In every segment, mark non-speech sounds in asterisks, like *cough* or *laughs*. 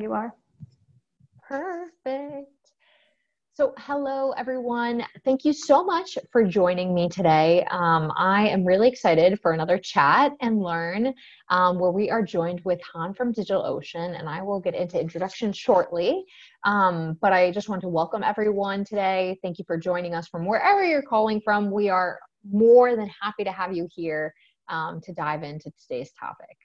you are. Perfect. So, hello everyone. Thank you so much for joining me today. Um, I am really excited for another chat and learn um, where we are joined with Han from DigitalOcean, and I will get into introduction shortly. Um, but I just want to welcome everyone today. Thank you for joining us from wherever you're calling from. We are more than happy to have you here um, to dive into today's topic.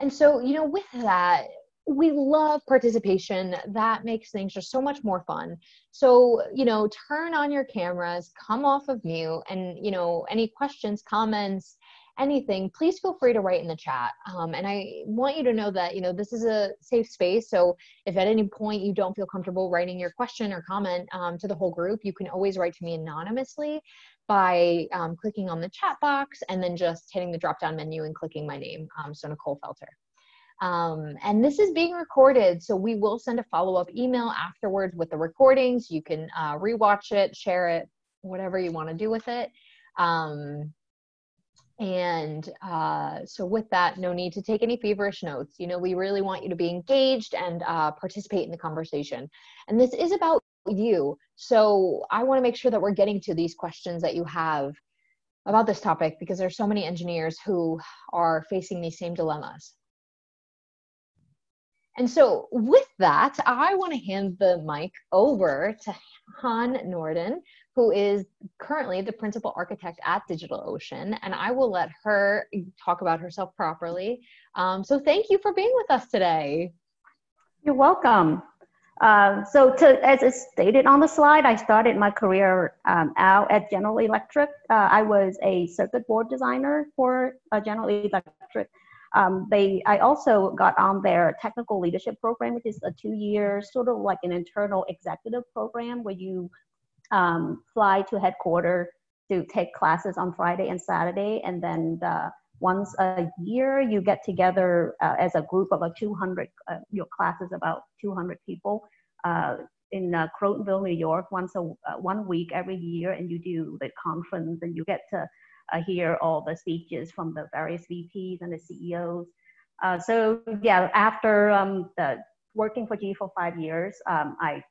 And so, you know, with that, we love participation. That makes things just so much more fun. So, you know, turn on your cameras, come off of mute, and, you know, any questions, comments, anything, please feel free to write in the chat. Um, and I want you to know that, you know, this is a safe space. So if at any point you don't feel comfortable writing your question or comment um, to the whole group, you can always write to me anonymously by um, clicking on the chat box and then just hitting the drop down menu and clicking my name. Um, so Nicole Felter. Um, and this is being recorded, so we will send a follow up email afterwards with the recordings. You can uh, rewatch it, share it, whatever you want to do with it. Um, and uh, so, with that, no need to take any feverish notes. You know, we really want you to be engaged and uh, participate in the conversation. And this is about you. So, I want to make sure that we're getting to these questions that you have about this topic because there's so many engineers who are facing these same dilemmas. And so, with that, I want to hand the mic over to Han Norden, who is currently the principal architect at DigitalOcean, and I will let her talk about herself properly. Um, so, thank you for being with us today. You're welcome. Uh, so, to, as it's stated on the slide, I started my career um, out at General Electric. Uh, I was a circuit board designer for uh, General Electric um, they, I also got on their technical leadership program, which is a two-year sort of like an internal executive program where you um, fly to headquarters to take classes on Friday and Saturday, and then uh, once a year you get together uh, as a group of like 200 uh, your classes about 200 people uh, in uh, Crotonville, New York, once a uh, one week every year, and you do the conference, and you get to hear all the speeches from the various VPs and the CEOs. Uh, so yeah, after um, the, working for GE for five years, um, I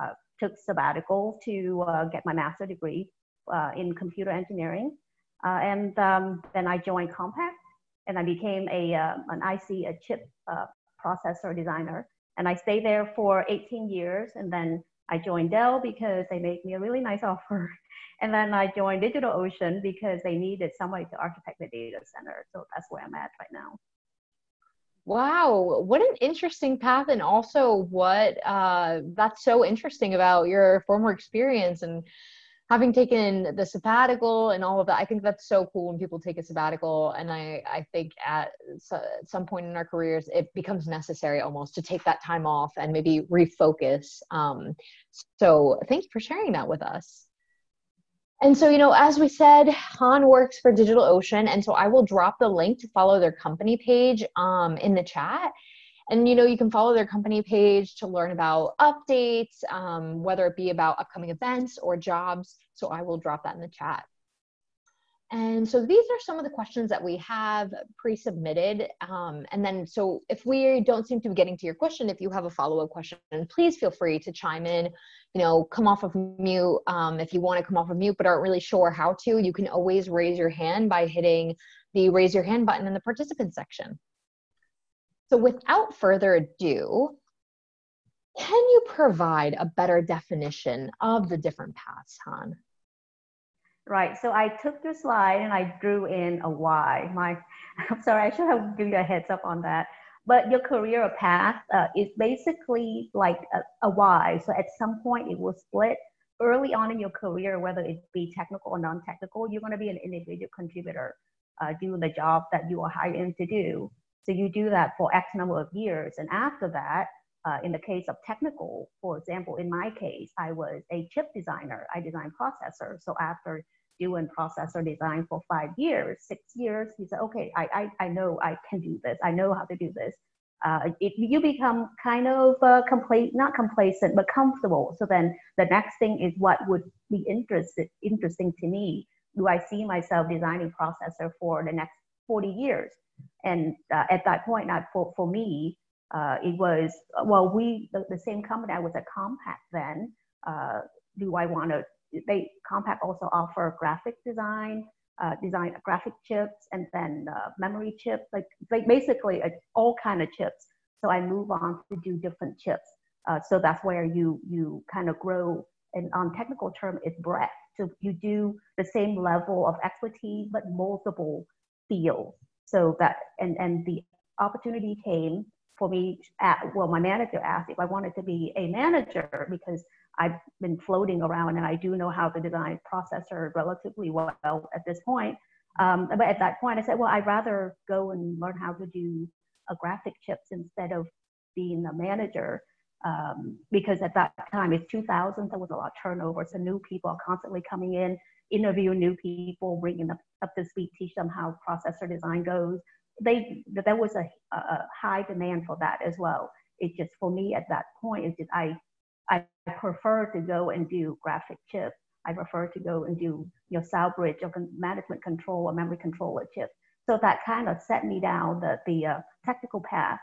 uh, took sabbatical to uh, get my master's degree in computer engineering. And um, then I joined Compaq and I became a, an IC, a chip processor designer. And I stayed there for 18 years and then I joined Dell because they made me a really nice *laughs* offer and then I joined DigitalOcean because they needed somebody to architect the data center. So that's where I'm at right now. Wow, what an interesting path, and also what uh, that's so interesting about your former experience and having taken the sabbatical and all of that. I think that's so cool when people take a sabbatical, and I I think at some point in our careers it becomes necessary almost to take that time off and maybe refocus. Um, so thank you for sharing that with us. And so, you know, as we said, Han works for DigitalOcean. And so I will drop the link to follow their company page um, in the chat. And, you know, you can follow their company page to learn about updates, um, whether it be about upcoming events or jobs. So I will drop that in the chat. And so these are some of the questions that we have pre-submitted. Um, and then, so if we don't seem to be getting to your question, if you have a follow-up question, please feel free to chime in, you know, come off of mute. Um, if you want to come off of mute but aren't really sure how to, you can always raise your hand by hitting the raise your hand button in the participant section. So without further ado, can you provide a better definition of the different paths, Han? Right. So I took your slide and I drew in a Y. My, *laughs* I'm sorry, I should have given you a heads up on that. But your career path uh, is basically like a, a Y. So at some point it will split. Early on in your career, whether it be technical or non-technical, you're going to be an individual contributor uh, doing the job that you are hired in to do. So you do that for X number of years. And after that, uh, in the case of technical, for example, in my case, I was a chip designer. I designed processor. So after doing processor design for five years, six years, he said, okay, I, I, I know I can do this. I know how to do this. Uh, it, you become kind of uh, complacent, not complacent, but comfortable. So then the next thing is what would be interested, interesting to me. Do I see myself designing processor for the next 40 years? And uh, at that point, not for, for me, Uh, it was, well, we, the, the, same company, I was at Compaq then. Uh, do I want to, they, Compaq also offer graphic design, uh, design graphic chips and then uh, memory chips, like, like basically uh, all kind of chips. So I move on to do different chips. So that's where you, you kind of grow and on technical term, it's breadth. So you do the same level of expertise, but multiple fields. So that, and, and the opportunity came for me at, well, my manager asked if I wanted to be a manager because I've been floating around and I do know how to design processor relatively well at this point. Um, but at that point, I said, well, I'd rather go and learn how to do a graphic chips instead of being a manager. Um, because at that time, it's 2000, there was a lot of turnover. So new people are constantly coming in, interviewing new people, bringing them up to speed, teach them how processor design goes they there was a, a high demand for that as well. It just for me at that point, it's just I I prefer to go and do graphic chips. I prefer to go and do you know south bridge or management control or memory controller chips. So that kind of set me down the the uh, technical path.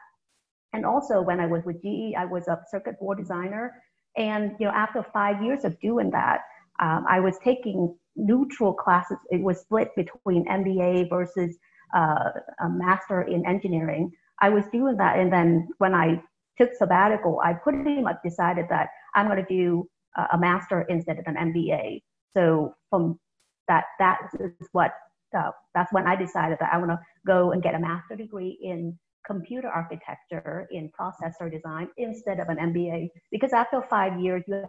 And also when I was with GE, I was a circuit board designer. And you know after five years of doing that, um, I was taking neutral classes. It was split between MBA versus uh, a master in engineering. I was doing that, and then when I took sabbatical, I pretty much decided that I'm going to do a master instead of an MBA. So from that, that is what uh, that's when I decided that I want to go and get a master degree in computer architecture in processor design instead of an MBA because after five years you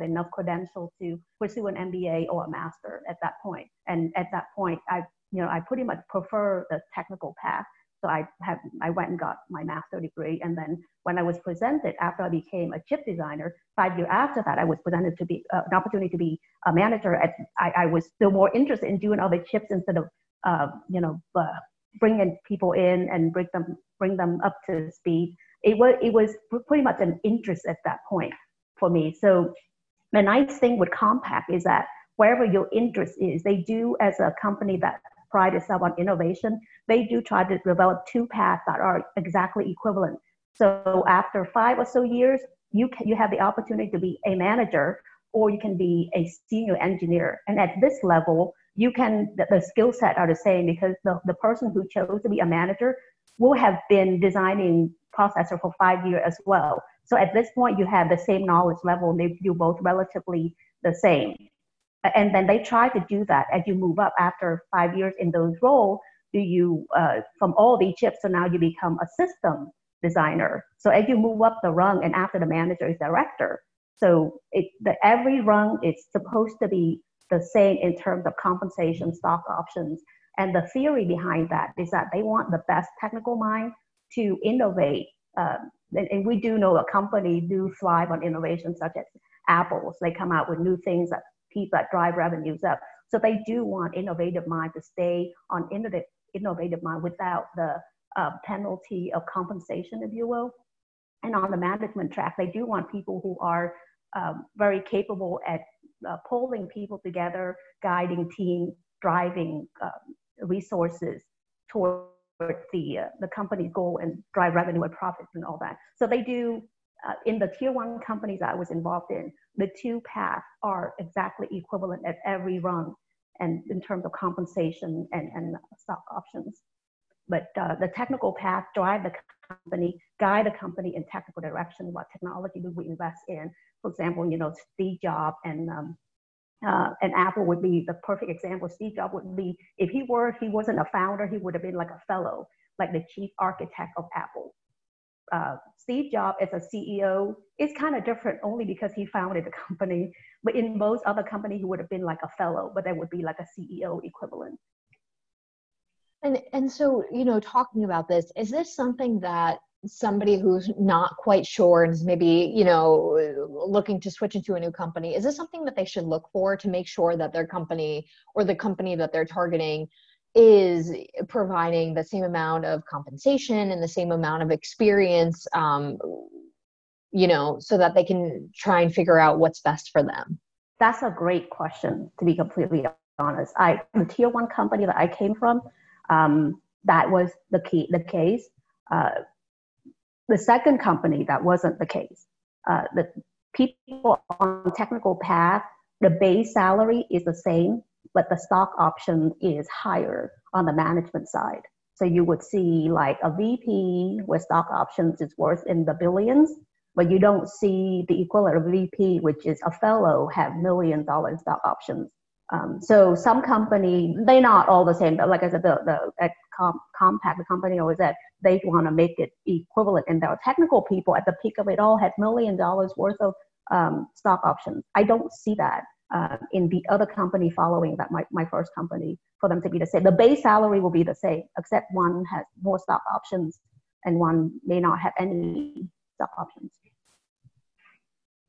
enough credentials to pursue an MBA or a master at that point. And at that point, I you know, I pretty much prefer the technical path. So I have, I went and got my master degree. And then when I was presented after I became a chip designer, five years after that, I was presented to be uh, an opportunity to be a manager. At, I, I was still more interested in doing other chips instead of, uh, you know, uh, bringing people in and bring them, bring them up to speed. It was, it was pretty much an interest at that point for me. So the nice thing with Compaq is that wherever your interest is, they do as a company that pride itself on innovation, they do try to develop two paths that are exactly equivalent. So after five or so years, you can, you have the opportunity to be a manager or you can be a senior engineer. And at this level, you can the, the skill set are the same because the, the person who chose to be a manager will have been designing processor for five years as well. So at this point, you have the same knowledge level. and They do both relatively the same. And then they try to do that. As you move up after five years in those roles do you uh, from all the chips so now you become a system designer. So as you move up the rung and after the manager is director so it the every rung is supposed to be the same in terms of compensation stock options. And the theory behind that is that they want the best technical mind to innovate uh, and, we do know a company do thrive on innovation such as apples they come out with new things that keep that drive revenues up. So they do want innovative mind to stay on innovative, innovative mind without the uh, penalty of compensation, if you will. And on the management track, they do want people who are um, very capable at uh, pulling people together, guiding team, driving uh, resources toward the uh, the company's goal and drive revenue and profits and all that. So they do uh, in the tier one companies I was involved in, the two paths are exactly equivalent at every rung and in terms of compensation and, and stock options. But uh, the technical path drive the company, guide the company in technical direction, what technology do we invest in. For example, you know, Steve Jobs and um, uh, and Apple would be the perfect example. Steve Jobs would be, if he were, he wasn't a founder, he would have been like a fellow, like the chief architect of Apple uh, Steve Jobs as a CEO is kind of different only because he founded the company. But in most other companies, he would have been like a fellow, but that would be like a CEO equivalent. And and so you know, talking about this, is this something that somebody who's not quite sure and is maybe you know looking to switch into a new company is this something that they should look for to make sure that their company or the company that they're targeting is providing the same amount of compensation and the same amount of experience um, you know so that they can try and figure out what's best for them? That's a great question to be completely honest. I the tier one company that i came from. Um, that was the key the case. Uh, the second company, that wasn't the case. Uh, the people on technical path, the base salary is the same, but the stock option is higher on the management side. So you would see like a VP with stock options is worth in the billions, but you don't see the equivalent of VP, which is a fellow, have million dollar stock options. Um, so some company, they're not all the same. But like I said, the, the at Com- Compaq, the company always said they want to make it equivalent. And their technical people at the peak of it all had million dollars worth of um, stock options. I don't see that uh, in the other company following that my, my first company for them to be the same. The base salary will be the same, except one has more stock options and one may not have any stock options.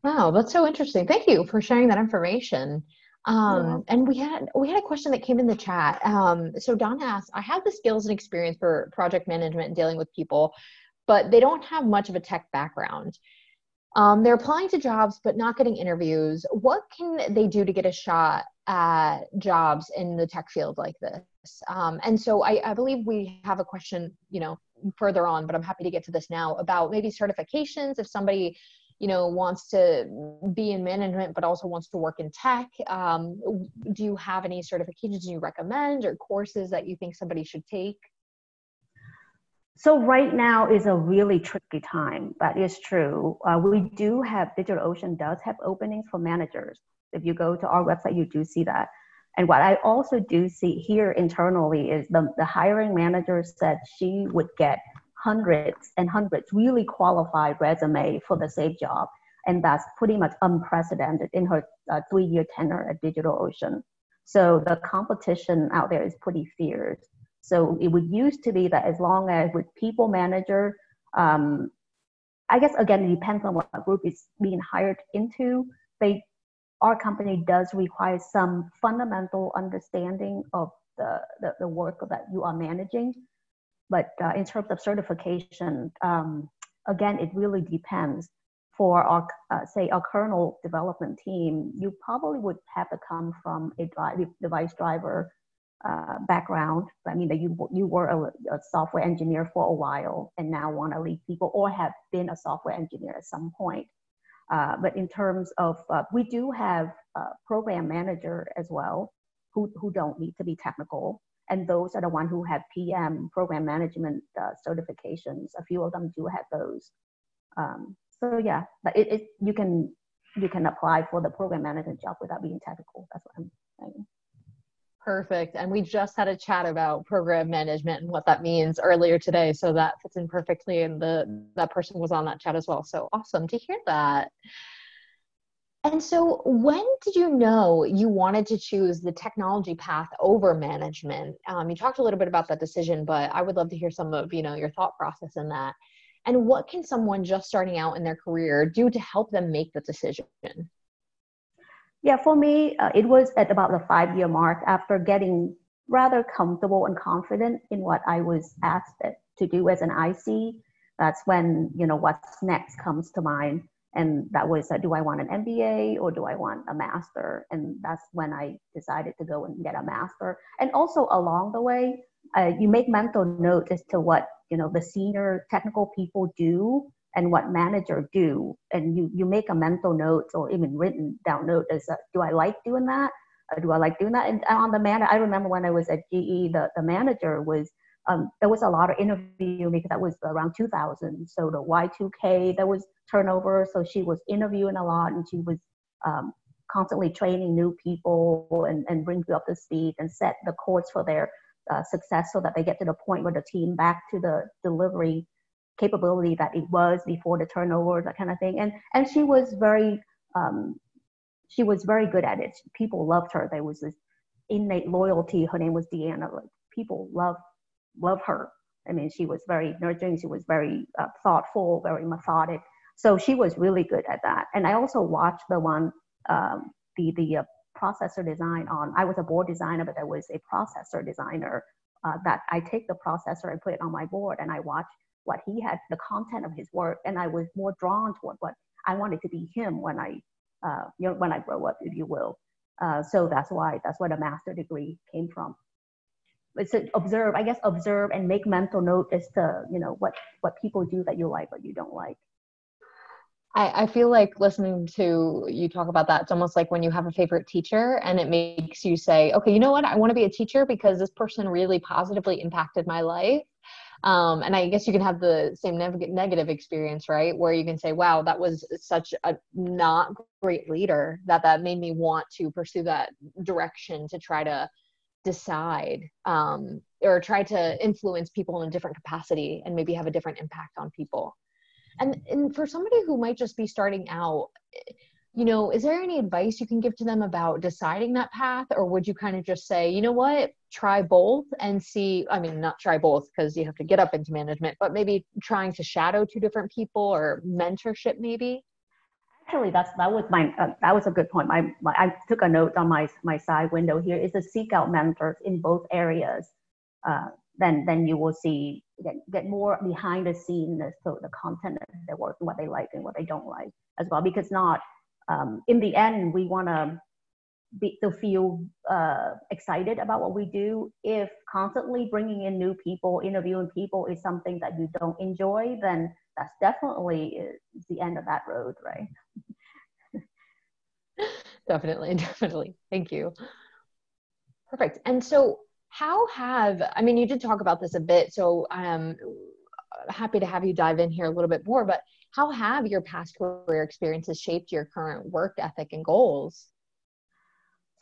Wow, that's so interesting. Thank you for sharing that information. Um, and we had we had a question that came in the chat. Um, so Don asked, I have the skills and experience for project management and dealing with people, but they don't have much of a tech background. Um, they're applying to jobs but not getting interviews. What can they do to get a shot at jobs in the tech field like this? Um, and so I, I believe we have a question, you know, further on, but I'm happy to get to this now about maybe certifications. If somebody you know wants to be in management but also wants to work in tech um, do you have any certifications you recommend or courses that you think somebody should take? So right now is a really tricky time. That is true. Uh, we do have digitalocean does have openings for managers. If you go to our website you do see that. And what i also do see here internally is the, the hiring manager said she would get hundreds and hundreds really qualified resume for the same job. And that's pretty much unprecedented in her uh, three year tenure at DigitalOcean. So the competition out there is pretty fierce. So it would used to be that as long as with people manager, um, I guess again it depends on what group is being hired into. They, our company does require some fundamental understanding of the, the, the work that you are managing. But uh, in terms of certification, um, again, it really depends. For our, uh, say, our kernel development team, you probably would have to come from a drive, device driver uh, background. I mean, that you you were a, a, software engineer for a while and now want to lead people, or have been a software engineer at some point. Uh, but in terms of, uh, we do have a program manager as well, who who don't need to be technical and those are the ones who have PM program management uh, certifications. A few of them do have those. Um, so yeah, but it, it you can you can apply for the program management job without being technical. That's what I'm saying. Perfect. And we just had a chat about program management and what that means earlier today. So that fits in perfectly. And the that person was on that chat as well. So awesome to hear that. And so, when did you know you wanted to choose the technology path over management? Um, you talked a little bit about that decision, but I would love to hear some of you know your thought process in that. And what can someone just starting out in their career do to help them make the decision? Yeah, for me, uh, it was at about the five-year mark after getting rather comfortable and confident in what I was asked to do as an IC. That's when you know what's next comes to mind and that was uh, do i want an mba or do i want a master? And that's when i decided to go and get a master. And also along the way uh, you make mental note as to what you know the senior technical people do and what manager do. And you you make a mental note or even written down note as uh, do i like doing that? Or do i like doing that? And on the man i remember when i was at ge the, the manager was um, there was a lot of interview because that was around 2000. So the Y2K, there was turnover. So she was interviewing a lot and she was um, constantly training new people and, and bring you up to speed and set the course for their uh, success so that they get to the point where the team back to the delivery capability that it was before the turnover, that kind of thing. And, and she was very, um, she was very good at it. People loved her. There was this innate loyalty. Her name was Deanna. Like people loved love her. I mean, she was very nurturing. She was very uh, thoughtful, very methodic. So she was really good at that. And I also watched the one, um, the the uh, processor design on. I was a board designer, but there was a processor designer uh, that I take the processor and put it on my board, and I watch what he had, the content of his work, and I was more drawn toward what I wanted to be him when I, uh, you know, when I grow up, if you will. Uh, so that's why that's where the master degree came from. It's to observe i guess observe and make mental note as to you know what what people do that you like what you don't like I, I feel like listening to you talk about that, it's almost like when you have a favorite teacher and it makes you say, okay, you know what? I want to be a teacher because this person really positively impacted my life. Um, and I guess you can have the same ne- negative experience, right? Where you can say, wow, that was such a not great leader that that made me want to pursue that direction to try to decide um, or try to influence people in a different capacity and maybe have a different impact on people. And and for somebody who might just be starting out you know is there any advice you can give to them about deciding that path? Or would you kind of just say you know what? Try both and see i mean not try both because you have to get up into management but maybe trying to shadow two different people or mentorship maybe actually that's that was my uh, that was a good point. My, my, i took a note on my my side window here. Is to seek out mentors in both areas uh, then then you will see get, get more behind the scenes so the content of their work what they like and what they don't like as well. Because not um, in the end we want to be to feel uh, excited about what we do. If constantly bringing in new people interviewing people is something that you don't enjoy then that's definitely the end of that road right definitely *laughs* definitely. Thank you. Perfect. And so how have i mean you did talk about this a bit so i'm happy to have you dive in here a little bit more but how have your past career experiences shaped your current work ethic and goals?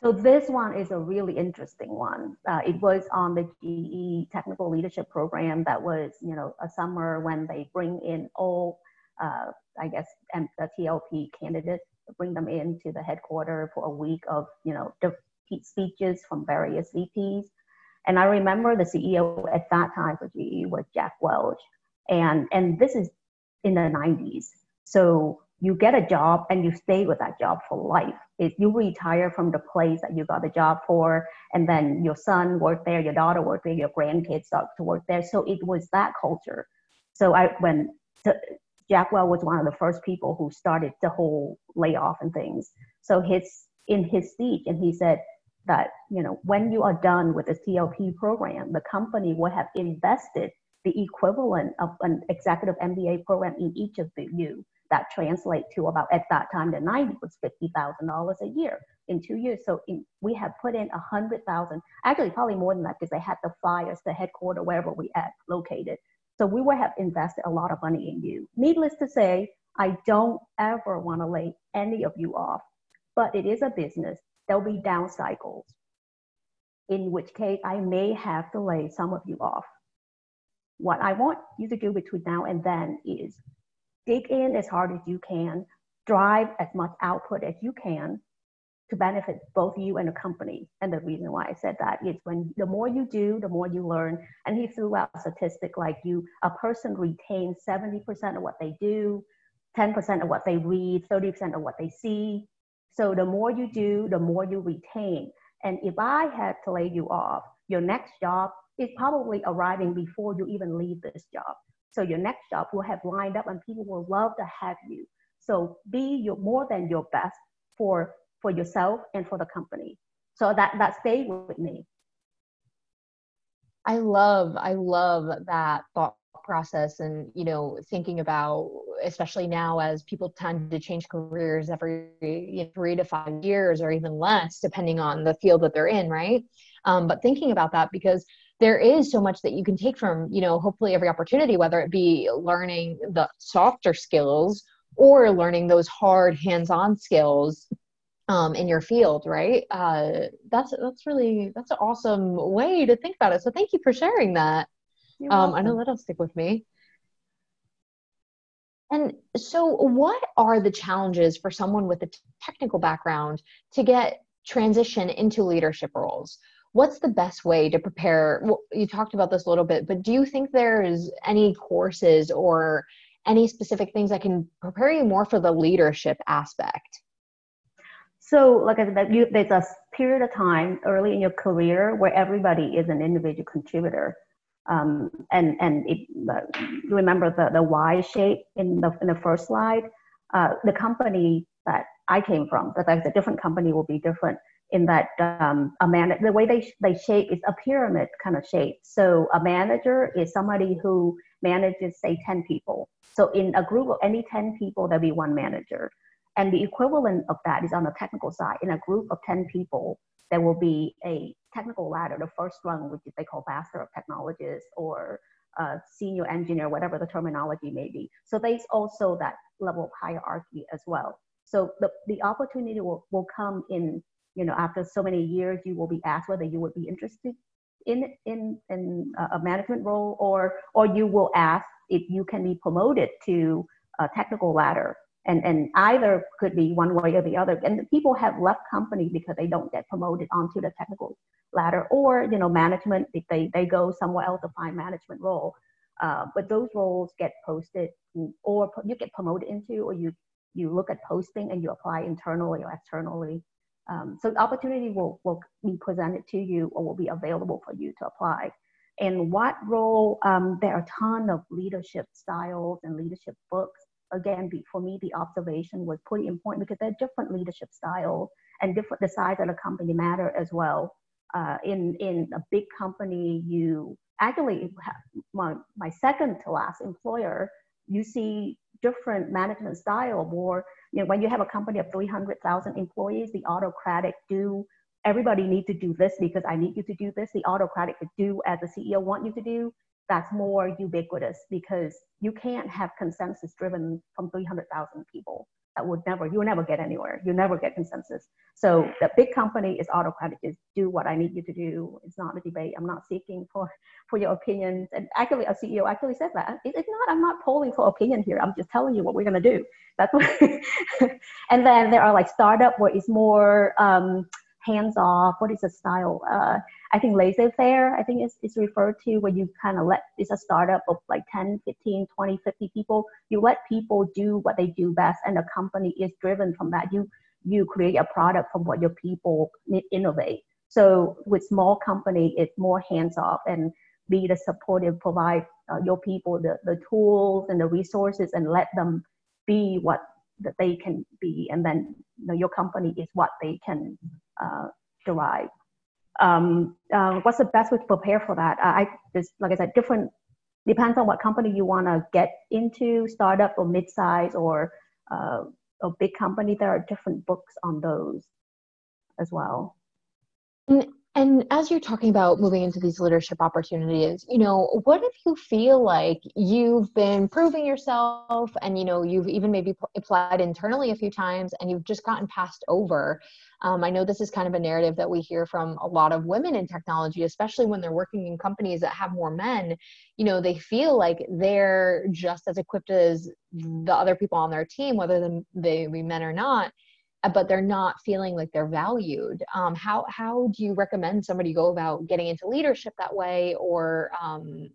So this one is a really interesting one. Uh, it was on the ge technical leadership program that was you know a summer when they bring in all uh, i guess the tlp candidates bring them into the headquarters for a week of you know speeches from various vps and I remember the CEO at that time for GE was Jack Welch. And, and this is in the 90s. So you get a job and you stay with that job for life. If you retire from the place that you got the job for, and then your son worked there, your daughter worked there, your grandkids start to work there. So it was that culture. So I when Jack Welch was one of the first people who started the whole layoff and things. So his in his speech, and he said, that you know when you are done with the TLP program, the company will have invested the equivalent of an executive MBA program in each of the you. That translate to about at that time the 90 was fifty thousand dollars a year in two years. So in, we have put in a hundred thousand, actually probably more than that because they had the fires, the headquarter wherever we at located. So we would have invested a lot of money in you. Needless to say, I don't ever want to lay any of you off, but it is a business there'll be down cycles, in which case I may have to lay some of you off. What I want you to do between now and then is dig in as hard as you can, drive as much output as you can to benefit both you and the company. And the reason why I said that is when the more you do, the more you learn. And he threw out a statistic like you, a person retains 70% of what they do, 10% of what they read, 30% of what they see, so the more you do, the more you retain. And if I had to lay you off, your next job is probably arriving before you even leave this job. So your next job will have lined up and people will love to have you. So be your more than your best for for yourself and for the company. So that that stayed with me. I love I love that thought process and you know thinking about especially now as people tend to change careers every you know, three to five years or even less depending on the field that they're in right um, but thinking about that because there is so much that you can take from you know hopefully every opportunity whether it be learning the softer skills or learning those hard hands-on skills um, in your field, right? Uh, that's that's really that's an awesome way to think about it. So thank you for sharing that. Um, I know that'll stick with me. And so, what are the challenges for someone with a technical background to get transition into leadership roles? What's the best way to prepare? Well, you talked about this a little bit, but do you think there's any courses or any specific things that can prepare you more for the leadership aspect? So, like I said, you, there's a period of time early in your career where everybody is an individual contributor. Um, and and it, uh, remember the, the Y shape in the, in the first slide? Uh, the company that I came from, that like a different company will be different. in that um, a man the way they they shape is a pyramid kind of shape. So a manager is somebody who manages say 10 people. So in a group of any 10 people, there'll be one manager. And the equivalent of that is on the technical side. In a group of 10 people, there will be a technical ladder, the first rung, which they call Master of Technologists or senior engineer, whatever the terminology may be. So there's also that level of hierarchy as well. So the, the opportunity will, will come in, you know, after so many years, you will be asked whether you would be interested in, in, in a management role or, or you will ask if you can be promoted to a technical ladder and and either could be one way or the other. And people have left companies because they don't get promoted onto the technical ladder or you know management they they go somewhere else to find management role. Uh, but those roles get posted or you get promoted into or you you look at posting and you apply internally or externally. Um, so the opportunity will, will be presented to you or will be available for you to apply. And what role um, there are a ton of leadership styles and leadership books again, the, for me, the observation was pretty important because there are different leadership styles and different the size of the company matter as well. Uh, in in a big company, you actually my my second to last employer, you see different management style. More you know when you have a company of three hundred thousand employees, the autocratic do everybody need to do this because I need you to do this. The autocratic do as the CEO want you to do that's more ubiquitous because you can't have consensus driven from 300,000 people. That would never, you will never get anywhere. You never get consensus. So the big company is autocratic, is do what I need you to do. It's not a debate. I'm not seeking for, for your opinions. And actually, a CEO actually said that. It's not, I'm not polling for opinion here. I'm just telling you what we're going to do. That's *laughs* what, and then there are like startup where it's more, um, hands off. What is the style? Uh, I think laissez faire, I think is, is referred to when you kind of let, it's a startup of like 10, 15, 20, 50 people. You let people do what they do best and the company is driven from that. You, you create a product from what your people innovate. So with small company, it's more hands off and be the supportive, provide uh, your people the, the tools and the resources and let them be what that they can be. And then you know, your company is what they can uh, derive. Um, uh, what's the best way to prepare for that? I just like I said, different depends on what company you want to get into, startup or mid-size or uh, a big company. There are different books on those as well. And, as you're talking about moving into these leadership opportunities, you know, what if you feel like you've been proving yourself and, you know, you've even maybe applied internally a few times and you've just gotten passed over? Um, I know this is kind of a narrative that we hear from a lot of women in technology, especially when they're working in companies that have more men. You know, they feel like they're just as equipped as the other people on their team, whether they be men or not, but they're not feeling like they're valued. Um, how how do you recommend somebody go about getting into leadership that way, or um,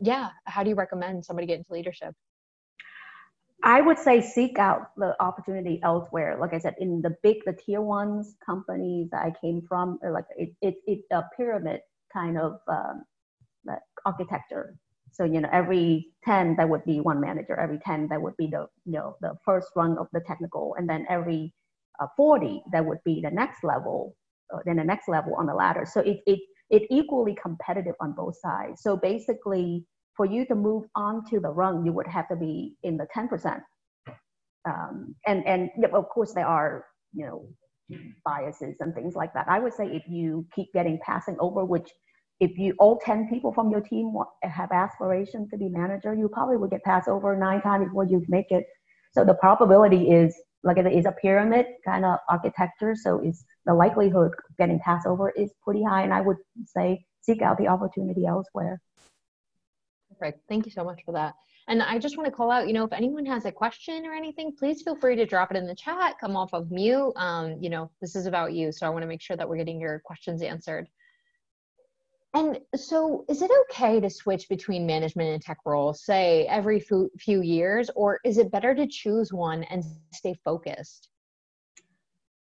yeah, how do you recommend somebody get into leadership? I would say seek out the opportunity elsewhere. Like I said, in the big, the tier ones companies that I came from, like it, it, it's a pyramid kind of um, architecture. So you know, every ten there would be one manager. Every ten there would be the you know the first rung of the technical, and then every uh, forty that would be the next level, uh, then the next level on the ladder. So it it it equally competitive on both sides. So basically, for you to move on to the rung, you would have to be in the 10%. Um, and and of course, there are, you know, biases and things like that. I would say if you keep getting passing over, which if you all 10 people from your team have aspirations to be manager, you probably would get passed over nine times before you make it. So the probability is like it is a pyramid kind of architecture. So it's the likelihood of getting passed over is pretty high. And I would say seek out the opportunity elsewhere. Perfect. Thank you so much for that. And I just want to call out, you know, if anyone has a question or anything, please feel free to drop it in the chat, come off of mute. Um, you know, this is about you. So I want to make sure that we're getting your questions answered. And so, is it okay to switch between management and tech roles, say every few, years, or is it better to choose one and stay focused?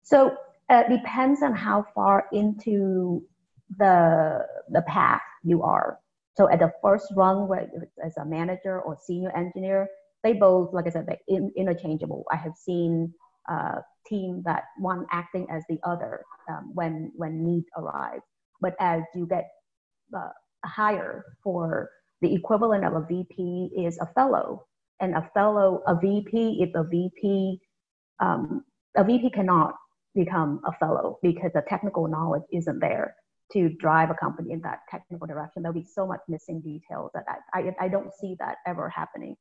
So, uh, it depends on how far into the the path you are. So at the first rung, as a manager or senior engineer, they both, like I said, they're in, interchangeable. I have seen uh, team that one acting as the other um, when when need arrives. But as you get uh, higher for the equivalent of a VP is a fellow, and a fellow, a VP, if a VP, um, a VP cannot become a fellow because the technical knowledge isn't there to drive a company in that technical direction. There'll be so much missing details that I, I, I don't see that ever happening.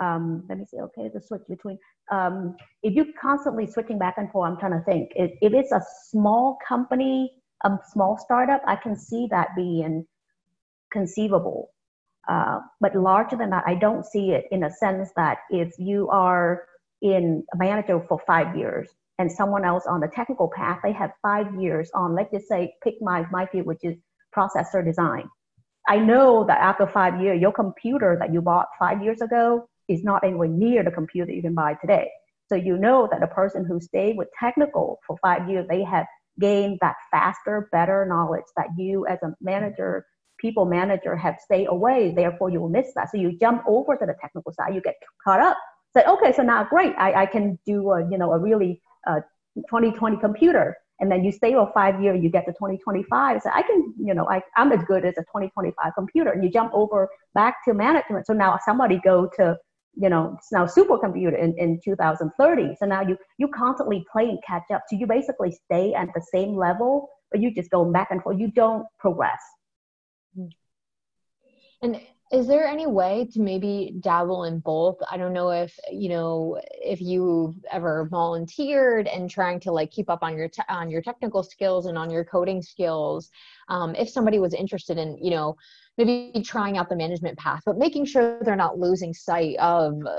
Um, let me see, okay, the switch between, um, if you're constantly switching back and forth, I'm trying to think, if, if it's a small company, a small startup, I can see that being conceivable. Uh, but larger than that, I don't see it in a sense that if you are in a manager for five years and someone else on the technical path, they have five years on, let's just say, pick my, my field, which is processor design. I know that after five years, your computer that you bought five years ago is not anywhere near the computer you can buy today. So you know that the person who stayed with technical for five years, they have gained that faster, better knowledge that you as a manager, people manager have stayed away. Therefore, you will miss that. So you jump over to the technical side, you get caught up. Say, okay, so now great, I, I can do a, you know, a really uh, 2020 computer. And then you stay for five years, you get to 2025. So I can, you know, I, I'm as good as a 2025 computer. And you jump over back to management. So now somebody go to you know it's now supercomputer in, in 2030 so now you you constantly play and catch up. So you basically stay at the same level but you just go back and forth. You don't progress. And is there any way to maybe dabble in both? I don't know if you know if you've ever volunteered and trying to like keep up on your te- on your technical skills and on your coding skills. Um, if somebody was interested in you know maybe trying out the management path but making sure they're not losing sight of uh,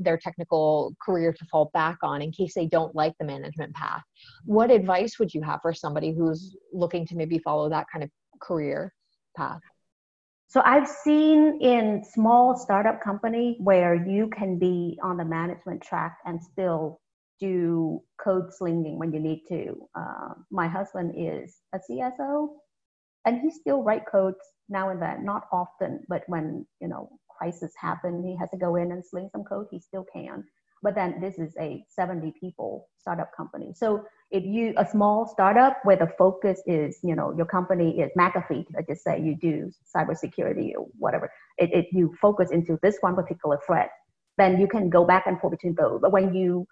their technical career to fall back on in case they don't like the management path what advice would you have for somebody who's looking to maybe follow that kind of career path so I've seen in small startup company where you can be on the management track and still do code slinging when you need to. Uh, my husband is a CSO, and he still write codes now and then, not often, but when you know crisis happen, he has to go in and sling some code. He still can. But then this is a 70 people startup company. So if you a small startup where the focus is you know your company is McAfee, let's just say you do cybersecurity or whatever, it, it you focus into this one particular threat, then you can go back and forth between those. But when you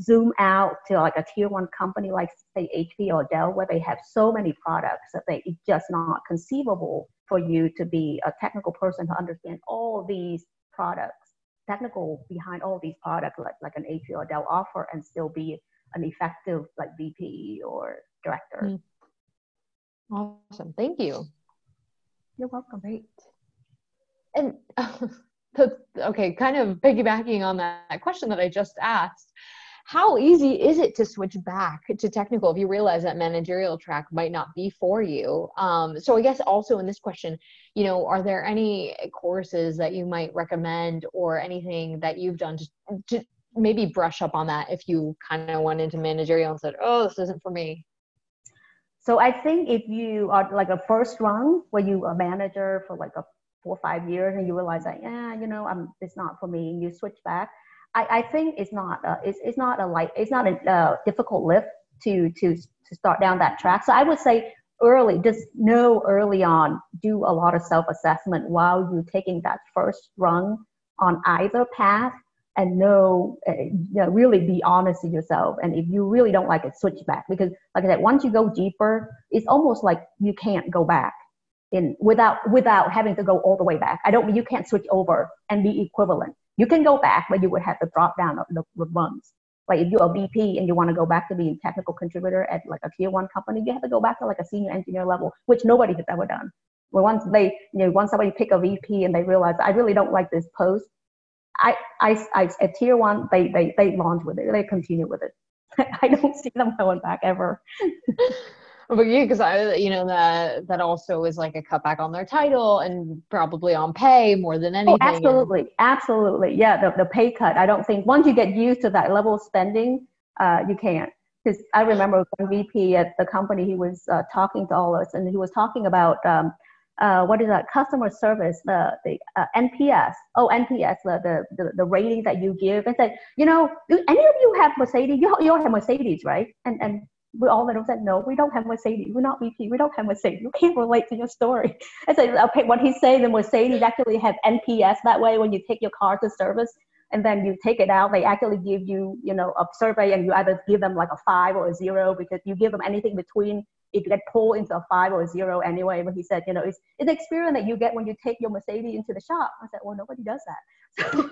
zoom out to like a tier one company like say HP or Dell, where they have so many products that they it's just not conceivable for you to be a technical person to understand all these products, technical behind all these products like, like an HP or Dell offer and still be an effective like VP or director. Mm. Awesome. Thank you. You're welcome. Great. And *laughs* uh, okay, kind of piggybacking on that question that I just asked, how easy is it to switch back to technical if you realize that managerial track might not be for you? Um, so I guess also in this question, you know, are there any courses that you might recommend or anything that you've done to, to maybe brush up on that if you kind of went into managerial and said, "Oh, this isn't for me." So I think if you are like a first run where you a manager for like a four or five years and you realize that yeah, you know, I'm it's not for me, and you switch back. I, I think it's not a, it's, it's not a like it's not a uh, difficult lift to to to start down that track. So I would say early, just know early on, do a lot of self assessment while you're taking that first run on either path and know, uh, you know, really be honest with yourself. And if you really don't like it, switch back because, like I said, once you go deeper, it's almost like you can't go back in without without having to go all the way back. I don't mean you can't switch over and be equivalent. You can go back, but you would have to drop down the, the runs. Like if you're a VP and you want to go back to being a technical contributor at like a tier one company, you have to go back to like a senior engineer level, which nobody has ever done. Well, once they, you know, once somebody pick a VP and they realize I really don't like this post, I, I, I at tier one, they, they, they launch with it. They continue with it. *laughs* I don't see them going back ever. *laughs* but yeah, because I, you know, that that also is like a cutback on their title and probably on pay more than oh, anything. Oh, absolutely, absolutely. Yeah, the, the pay cut. I don't think once you get used to that level of spending, uh, you can't. Because I remember one VP at the company, he was uh, talking to all of us, and he was talking about um, uh, what is that customer service the the uh, NPS oh NPS the, the, the the rating that you give and say you know any of you have Mercedes you, you all have Mercedes right and and we all of them said no we don't have Mercedes we're not VP we don't have Mercedes you. Can't relate to your story. *laughs* I said okay what he's saying the Mercedes actually have NPS that way when you take your car to service and then you take it out. They actually give you you know a survey and you either give them like a five or a zero because you give them anything between it get pulled into a five or a zero anyway but he said you know it's, it's the experience that you get when you take your mercedes into the shop. I said well nobody does that *laughs*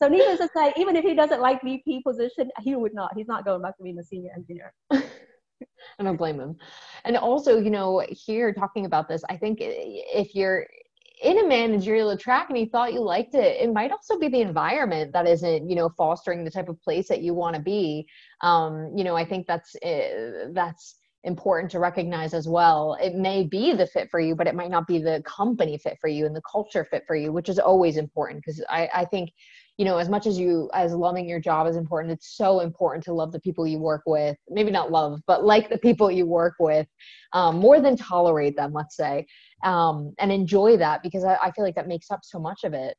so needless to say even if he doesn't like vp position he would not he's not going back to being a senior engineer *laughs* I don't blame him. And also, you know, here talking about this, I think if you're in a managerial track and you thought you liked it, it might also be the environment that isn't, you know, fostering the type of place that you want to be. Um, you know, I think that's uh, that's important to recognize as well. It may be the fit for you, but it might not be the company fit for you and the culture fit for you, which is always important because I, I think you know as much as you as loving your job is important it's so important to love the people you work with. Maybe not love but like the people you work with um, more than tolerate them let's say um, and enjoy that because I, I, feel like that makes up so much of it.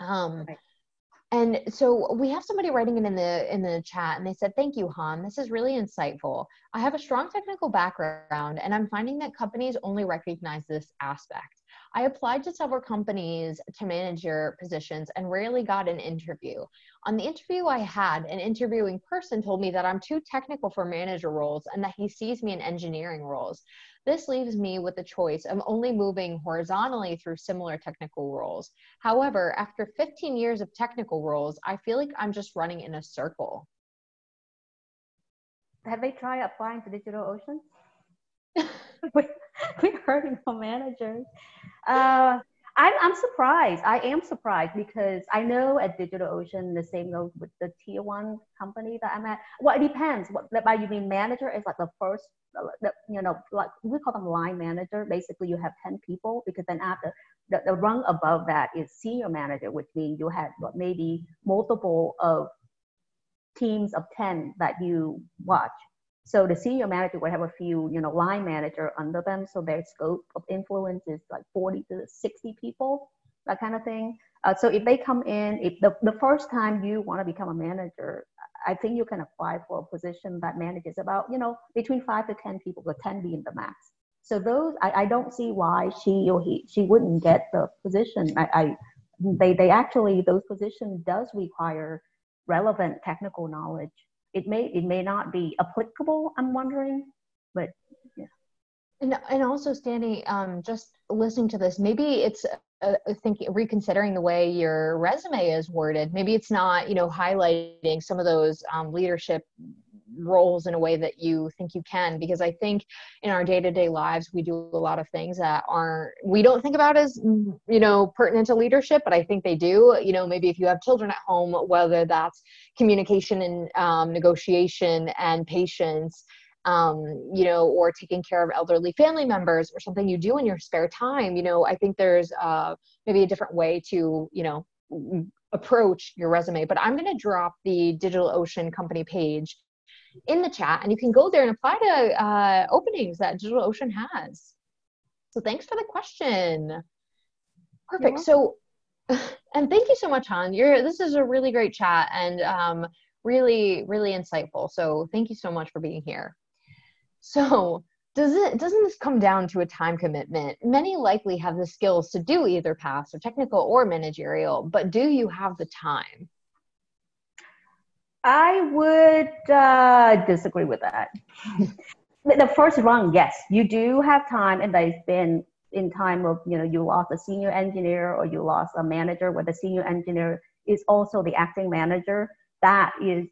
Um, right. and so we have somebody writing it in the in the chat and they said thank you han. This is really insightful. I have a strong technical background and i'm finding that companies only recognize this aspect I applied to several companies to manager positions and rarely got an interview. On the interview I had, an interviewing person told me that I'm too technical for manager roles and that he sees me in engineering roles. This leaves me with the choice of only moving horizontally through similar technical roles. However, after 15 years of technical roles, I feel like I'm just running in a circle. Have they tried applying to DigitalOcean? *laughs* *laughs* we're hurting our managers. Uh, I'm, I'm surprised. I am surprised because I know at DigitalOcean, the same goes with the tier one company that I'm at. Well, it depends. What by you mean manager is like the first, the, you know, like we call them line manager. Basically, you have 10 people because then after the, the rung above that is senior manager, which means you have what, maybe multiple of teams of 10 that you watch. So the senior manager will have a few, you know, line manager under them. So their scope of influence is like 40 to 60 people, that kind of thing. Uh, so if they come in, if the, the first time you want to become a manager, I think you can apply for a position that manages about, you know, between five to 10 people, with 10 being the max. So those, I, I don't see why she or he, she wouldn't get the position. I, I they, they actually, those positions does require relevant technical knowledge it may it may not be applicable i'm wondering but yeah. And, and also standing um, just listening to this maybe it's uh, thinking reconsidering the way your resume is worded maybe it's not you know highlighting some of those um, leadership roles in a way that you think you can because i think in our day-to-day lives we do a lot of things that aren't we don't think about as you know pertinent to leadership but i think they do you know maybe if you have children at home whether that's communication and um, negotiation and patience um, you know, or taking care of elderly family members or something you do in your spare time, you know, I think there's uh, maybe a different way to, you know, approach your resume. But I'm going to drop the DigitalOcean company page in the chat and you can go there and apply to uh, openings that DigitalOcean has. So thanks for the question. Perfect. So, *laughs* and thank you so much, Han. You're, this is a really great chat and um, really, really insightful. So thank you so much for being here. So does it, doesn't this come down to a time commitment? Many likely have the skills to do either path, or technical or managerial, but do you have the time? I would uh, disagree with that. the first run, yes, you do have time, and they've been in time of you know you lost a senior engineer or you lost a manager, where the senior engineer is also the acting manager. That is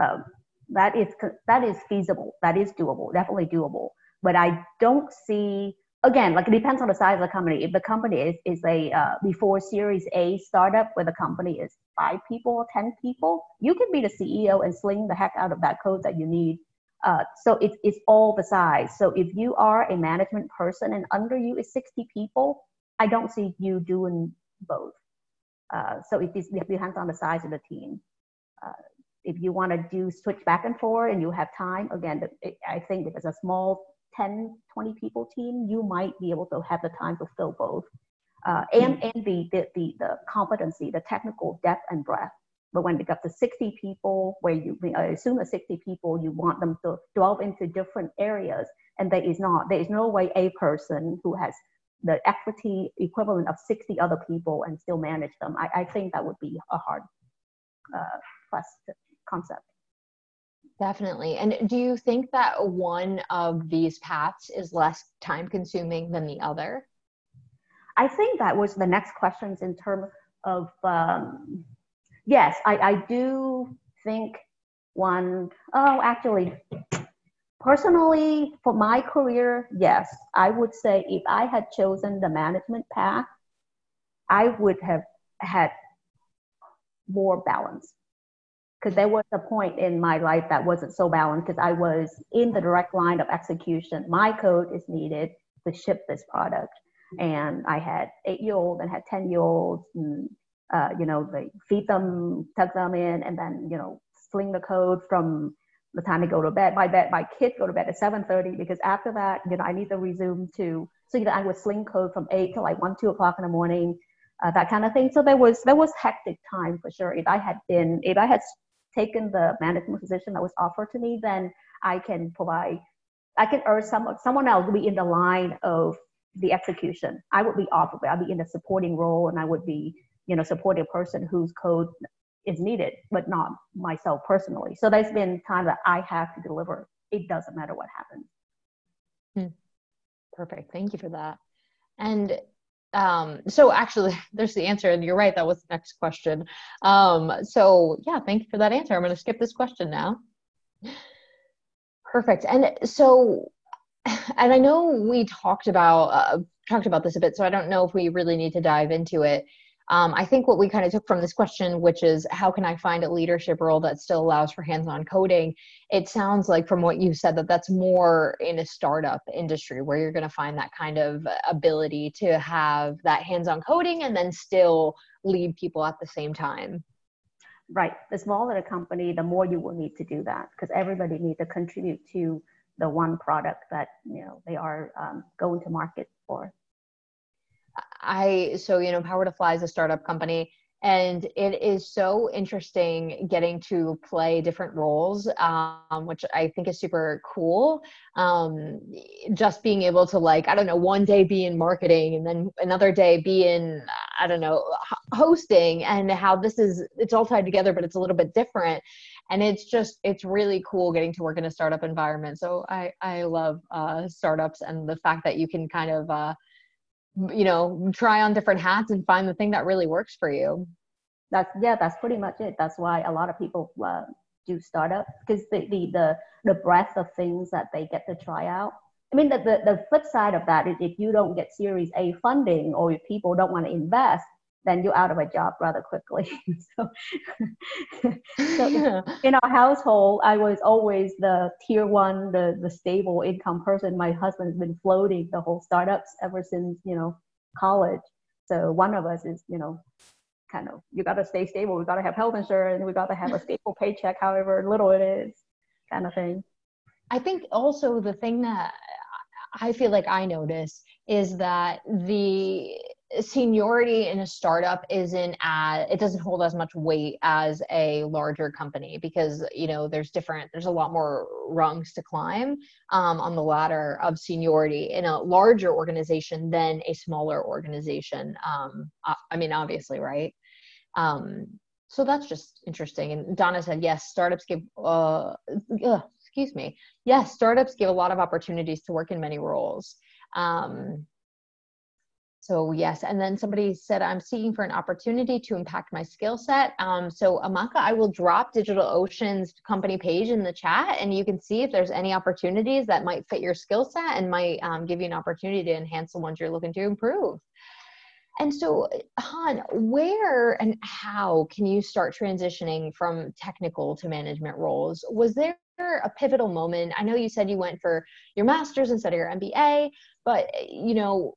um, that is that is feasible. That is doable. Definitely doable. But I don't see again, like it depends on the size of the company. If the company is, is a uh, before Series A startup where the company is five people or 10 people, you can be the CEO and sling the heck out of that code that you need. Uh, so it, it's all the size. So if you are a management person and under you is 60 people, I don't see you doing both. Uh, so it, it depends on the size of the team. Uh, if you want to do switch back and forth and you have time, again, I think if it's a small 10, 20 people team, you might be able to have the time to fill both. Uh, and mm-hmm. and the, the, the, the competency, the technical depth and breadth. But when it got to 60 people, where you I assume the 60 people, you want them to delve into different areas, and there is not. There is no way a person who has the equity equivalent of 60 other people and still manage them. I, I think that would be a hard uh, concept. Definitely. And do you think that one of these paths is less time consuming than the other? I think that was the next questions in terms of, um, yes, I, I do think one, oh, actually, personally, for my career, yes, I would say if I had chosen the management path, I would have had more balance because there was a point in my life that wasn't so balanced because I was in the direct line of execution. My code is needed to ship this product. And I had eight year olds and had 10 year olds and, uh, you know, they feed them, tuck them in, and then, you know, sling the code from the time they go to bed. My bed, my kids go to bed at 7.30 because after that, you know, I need to resume to, so you know, I would sling code from eight to like one, two o'clock in the morning, uh, that kind of thing. So there was, there was hectic time for sure. If I had been, if I had taken the management position that was offered to me, then I can provide, I can earn some, someone else will be in the line of the execution. I would be off. I'd be in a supporting role and I would be, you know, supporting a person whose code is needed, but not myself personally. So there's been time that I have to deliver. It doesn't matter what happens. Hmm. Perfect. Thank you for that. And um so actually *laughs* there's the answer and you're right that was the next question. Um so yeah thank you for that answer. I'm going to skip this question now. Perfect. And so *sighs* and i know we talked about uh, talked about this a bit so i don't know if we really need to dive into it um, I think what we kind of took from this question, which is how can I find a leadership role that still allows for hands on coding? It sounds like from what you said that that's more in a startup industry where you're going to find that kind of ability to have that hands on coding and then still lead people at the same time. Right. The smaller the company, the more you will need to do that because everybody needs to contribute to the one product that you know they are um, going to market for. I so you know PowerToFly is a startup company and it is so interesting getting to play different roles um, which i think is super cool. Um, just being able to like i don't know one day be in marketing and then another day be in i don't know hosting and how this is it's all tied together but it's a little bit different. And it's just it's really cool getting to work in a startup environment. So i i love uh, startups and the fact that you can kind of uh, you know try on different hats and find the thing that really works for you. That's yeah that's pretty much it. That's why a lot of people uh, do startup because the, the the the breadth of things that they get to try out. I mean the, the, the flip side of that is if you don't get series a funding or if people don't want to invest then you're out of a job rather quickly. *laughs* so, so *laughs* yeah. in our household, I was always the tier one, the the stable income person. My husband's been floating the whole startups ever since you know college. So one of us is you know kind of you got to stay stable. We got to have health insurance. We got to have a *laughs* stable paycheck, however little it is, kind of thing. I think also the thing that I feel like I notice is that the seniority in a startup isn't as it doesn't hold as much weight as a larger company because you know there's different there's a lot more rungs to climb um, on the ladder of seniority in a larger organization than a smaller organization um, I, I mean obviously right? Um, so that's just interesting. And donna said yes startups give uh, uh, excuse me. Yes startups give a lot of opportunities to work in many roles. Um, so yes, and then somebody said I'm seeking for an opportunity to impact my skill set. Um, so Amaka, I will drop DigitalOcean's company page in the chat, and you can see if there's any opportunities that might fit your skill set and might um, give you an opportunity to enhance the ones you're looking to improve. And so, Han, where and how can you start transitioning from technical to management roles? Was there a pivotal moment? I know you said you went for your master's instead of your MBA, but you know,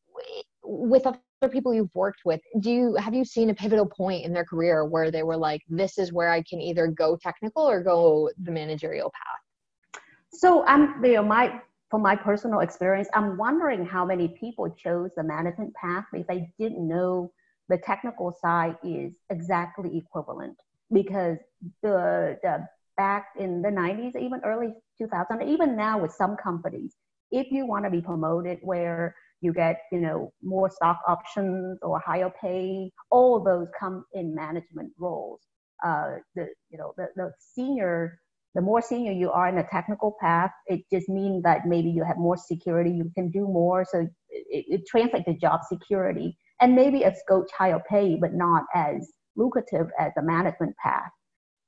with other people you've worked with do you have you seen a pivotal point in their career where they were like this is where i can either go technical or go the managerial path so i'm you know my from my personal experience, I'm wondering how many people chose the management path because they didn't know the technical side is exactly equivalent. Because the, the back in the 90s, even early 2000, even now with some companies, if you want to be promoted where you get you know more stock options or higher pay. All of those come in management roles. Uh, the you know the, the senior the more senior you are in a technical path it just means that maybe you have more security you can do more. So it, it translates to job security. And maybe a coach higher pay but not as lucrative as the management path.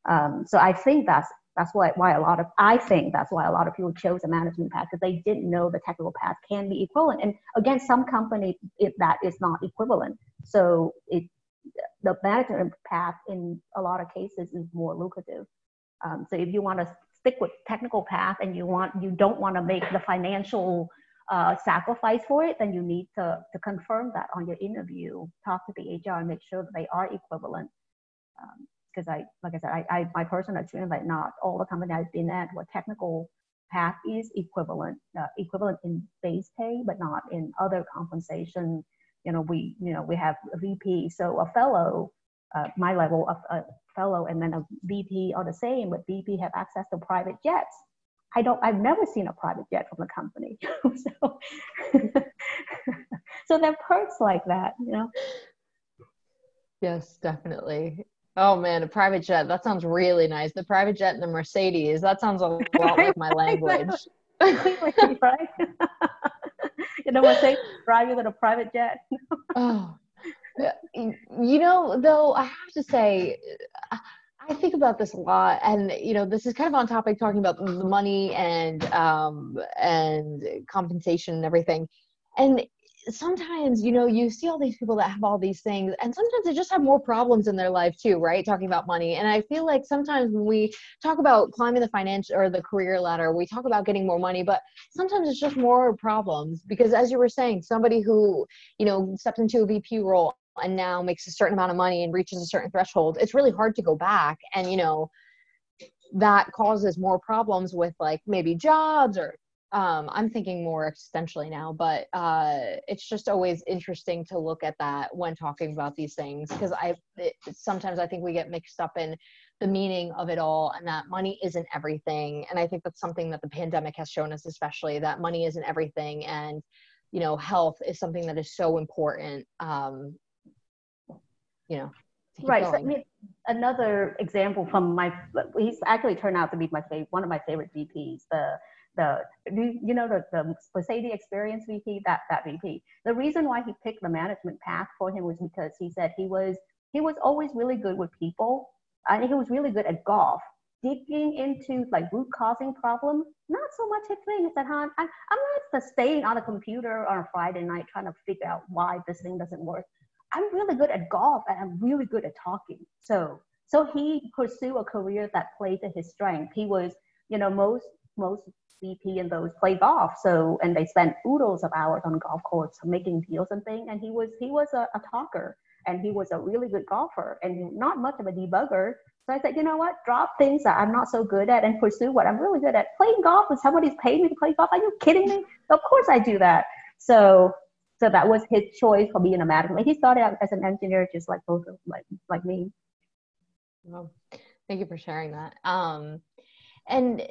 Um, so i think that's that's why, why a lot of, I think that's why a lot of people chose a management path because they didn't know the technical path can be equivalent. And again, some company if that is not equivalent. So it, the management path in a lot of cases is more lucrative. Um, so if you want to stick with technical path and you want, you don't want to make the financial uh, sacrifice for it, then you need to, to confirm that on your interview, talk to the HR and make sure that they are equivalent. Um, because I, like I said, I, I my personal experience, like not all the company I've been at, what technical path is equivalent, uh, equivalent in base pay, but not in other compensation. You know, we, you know, we have a VP, so a fellow, uh, my level of a fellow, and then a VP are the same, but VP have access to private jets. I don't, I've never seen a private jet from the company. *laughs* so, *laughs* so there perks like that, you know. Yes, definitely. Oh man, a private jet. That sounds really nice. The private jet and the Mercedes. That sounds a *laughs* lot like my language. right? *laughs* you know what they driving in a private jet. *laughs* oh. You know, though, I have to say, I think about this a lot, and you know, this is kind of on topic, talking about the money and um, and compensation and everything. And sometimes you know you see all these people that have all these things and sometimes they just have more problems in their life too right? Talking about money. And i feel like sometimes when we talk about climbing the financial or the career ladder we talk about getting more money but sometimes it's just more problems because as you were saying somebody who you know steps into a vp role and now makes a certain amount of money and reaches a certain threshold it's really hard to go back and you know that causes more problems with like maybe jobs or um, I'm thinking more existentially now, but uh, it's just always interesting to look at that when talking about these things because I it, sometimes I think we get mixed up in the meaning of it all and that money isn't everything. And I think that's something that the pandemic has shown us, especially that money isn't everything, and you know, health is something that is so important. Um, you know. Right. So, I mean, another example from my, he's actually turned out to be my favorite, one of my favorite VPs. The the you know the, the Mercedes Experience VP, that that VP. The reason why he picked the management path for him was because he said he was he was always really good with people and he was really good at golf. Digging into like root causing problems, not so much his thing. He said, "Han, I, I'm not staying on a computer on a Friday night trying to figure out why this thing doesn't work. I'm really good at golf and I'm really good at talking. So so he pursued a career that played to his strength. He was, you know, most most VP and those play golf. So and they spent oodles of hours on golf course making deals and things. And he was he was a, a talker and he was a really good golfer and not much of a debugger. So I said, you know what? Drop things that I'm not so good at and pursue what I'm really good at. Playing golf and somebody's paid me to play golf. Are you kidding me? Of course I do that. So so that was his choice for being a management. He started out as an engineer just like both of like like me. Well, thank you for sharing that. Um, and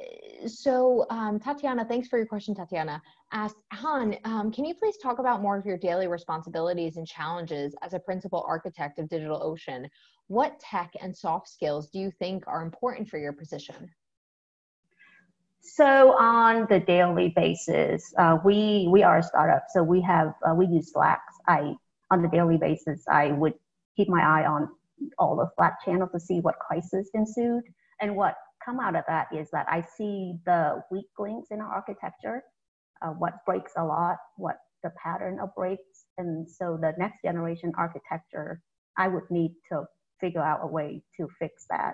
so, um, Tatiana, thanks for your question, Tatiana. Asked, Han, um, can you please talk about more of your daily responsibilities and challenges as a principal architect of DigitalOcean? What tech and soft skills do you think are important for your position? So on the daily basis, uh, we we are a startup, so we have uh, we use Slack. I on the daily basis, I would keep my eye on all the Slack channels to see what crisis ensued and what come out of that is that I see the weak links in our architecture, uh, what breaks a lot, what the pattern of breaks. And so the next generation architecture, I would need to figure out a way to fix that.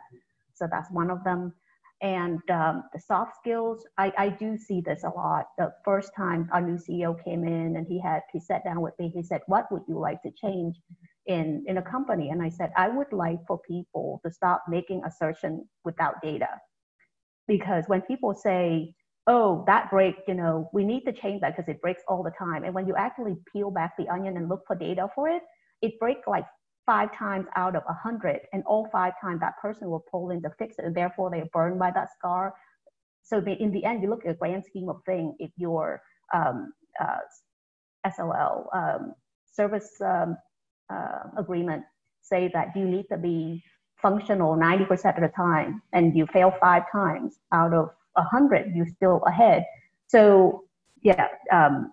So that's one of them. And um, the soft skills, I, I do see this a lot. The first time our new CEO came in and he had, he sat down with me, he said, what would you like to change in, in a company? And I said, I would like for people to stop making assertion without data. Because when people say, oh, that break, you know, we need to change that because it breaks all the time. And when you actually peel back the onion and look for data for it, it breaks like five times out of a hundred, and all five times that person will pull in to fix it, and therefore they're burned by that scar. So the, in the end, you look at the grand scheme of thing. If your um, uh, SLA um, service um, uh, agreement say that you need to be functional 90% of the time, and you fail five times out of a 100, you're still ahead. So yeah, um,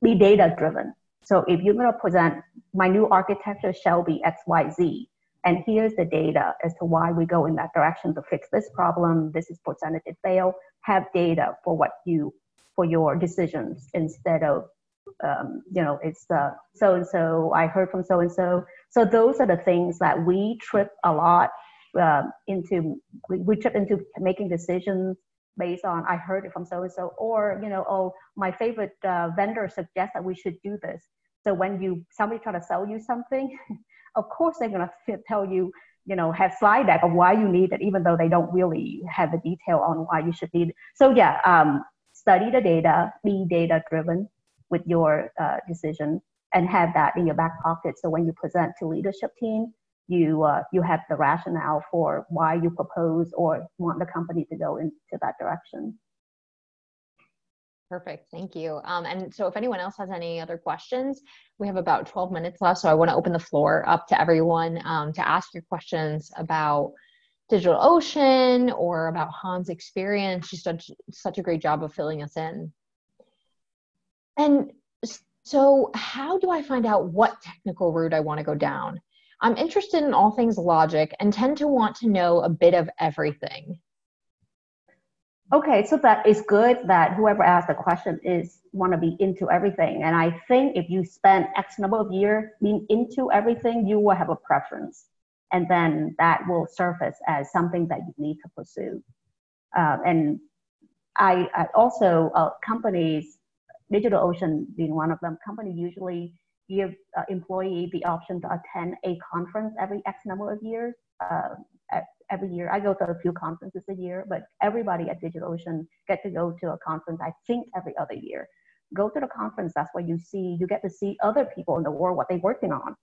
be data driven. So if you're going to present my new architecture shall be X, Y, Z, and here's the data as to why we go in that direction to fix this problem. This is percentage fail. Have data for what you for your decisions instead of um, you know it's so and so. I heard from so and so. So those are the things that we trip a lot uh, into. We, we trip into making decisions based on I heard it from so and so, or you know, oh, my favorite uh, vendor suggests that we should do this. So when you somebody try to sell you something, *laughs* of course they're gonna *laughs* tell you, you know, have slide deck of why you need it, even though they don't really have the detail on why you should need it. So yeah, um, study the data, be data driven with your uh, decision, and have that in your back pocket. So when you present to leadership team, you uh, you have the rationale for why you propose or want the company to go into that direction. Perfect. Thank you. Um, and so, if anyone else has any other questions, we have about 12 minutes left. So, I want to open the floor up to everyone um, to ask your questions about DigitalOcean or about Han's experience. She's done such a great job of filling us in. And so, how do I find out what technical route I want to go down? I'm interested in all things logic and tend to want to know a bit of everything. Okay, so that is good that whoever asked the question is want to be into everything. And I think if you spend X number of years being into everything, you will have a preference. And then that will surface as something that you need to pursue. Uh, and I, I also, uh, companies, DigitalOcean being one of them, company usually give uh, employee the option to attend a conference every X number of years. Uh, every year. I go to a few conferences a year, but everybody at DigitalOcean get to go to a conference, I think, every other year. Go to the conference, that's what you see, you get to see other people in the world, what they're working on.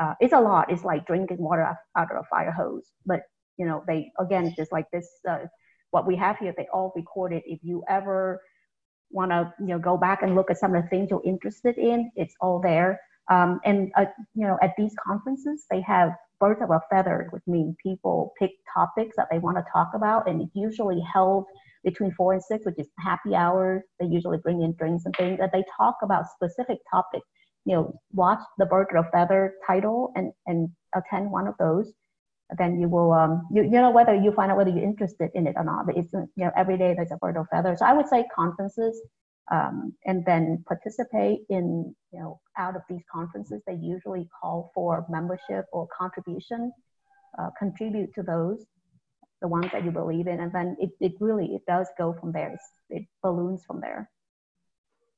Uh, it's a lot. It's like drinking water out of a fire hose. But, you know, they, again, just like this, uh, what we have here, they all recorded. If you ever want to, you know, go back and look at some of the things you're interested in, it's all there. Um, and, uh, you know, at these conferences, they have birds of a feather, which means people pick topics that they want to talk about, and it's usually held between four and six, which is happy hours. They usually bring in drinks and things, and they talk about specific topics. You know, watch the bird of feather title and and attend one of those. Then you will, um, you, you know, whether you find out whether you're interested in it or not. But it's, you know, every day there's a bird of feather. So I would say conferences um, and then participate in you know out of these conferences they usually call for membership or contribution uh, contribute to those the ones that you believe in and then it, it really it does go from there. It's, it balloons from there.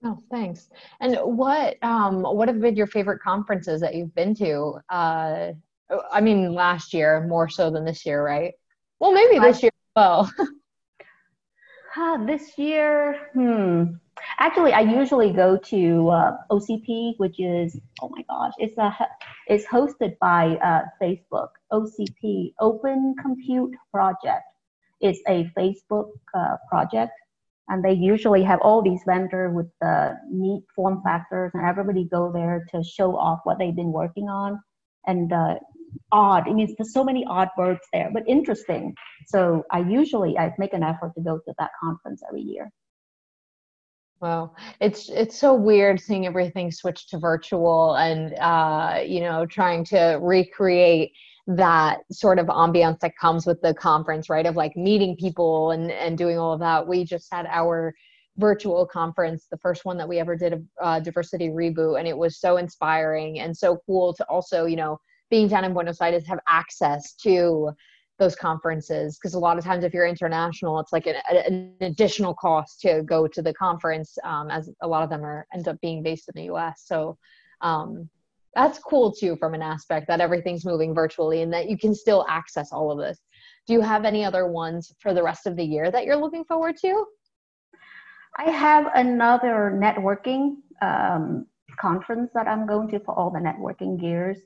Oh thanks. And what um what have been your favorite conferences that you've been to? Uh i mean last year more so than this year right? Well maybe this year well *laughs* uh, this year hmm Actually, I usually go to uh, OCP, which is oh my gosh, it's a it's hosted by uh, Facebook. OCP Open Compute Project. It's a Facebook uh, project, and they usually have all these vendors with the neat form factors, and everybody go there to show off what they've been working on. And uh, odd, it means there's so many odd words there, but interesting. So I usually I make an effort to go to that conference every year. Well, it's it's so weird seeing everything switch to virtual and uh, you know trying to recreate that sort of ambiance that comes with the conference, right? Of like meeting people and and doing all of that. We just had our virtual conference, the first one that we ever did a uh, diversity reboot, and it was so inspiring and so cool to also you know being down in Buenos Aires have access to those conferences. Because a lot of times if you're international it's like an, an additional cost to go to the conference um, as a lot of them are end up being based in the us so um, that's cool too from an aspect that everything's moving virtually and that you can still access all of this. Do you have any other ones for the rest of the year that you're looking forward to? I have another networking um, conference that I'm going to for all the networking gears.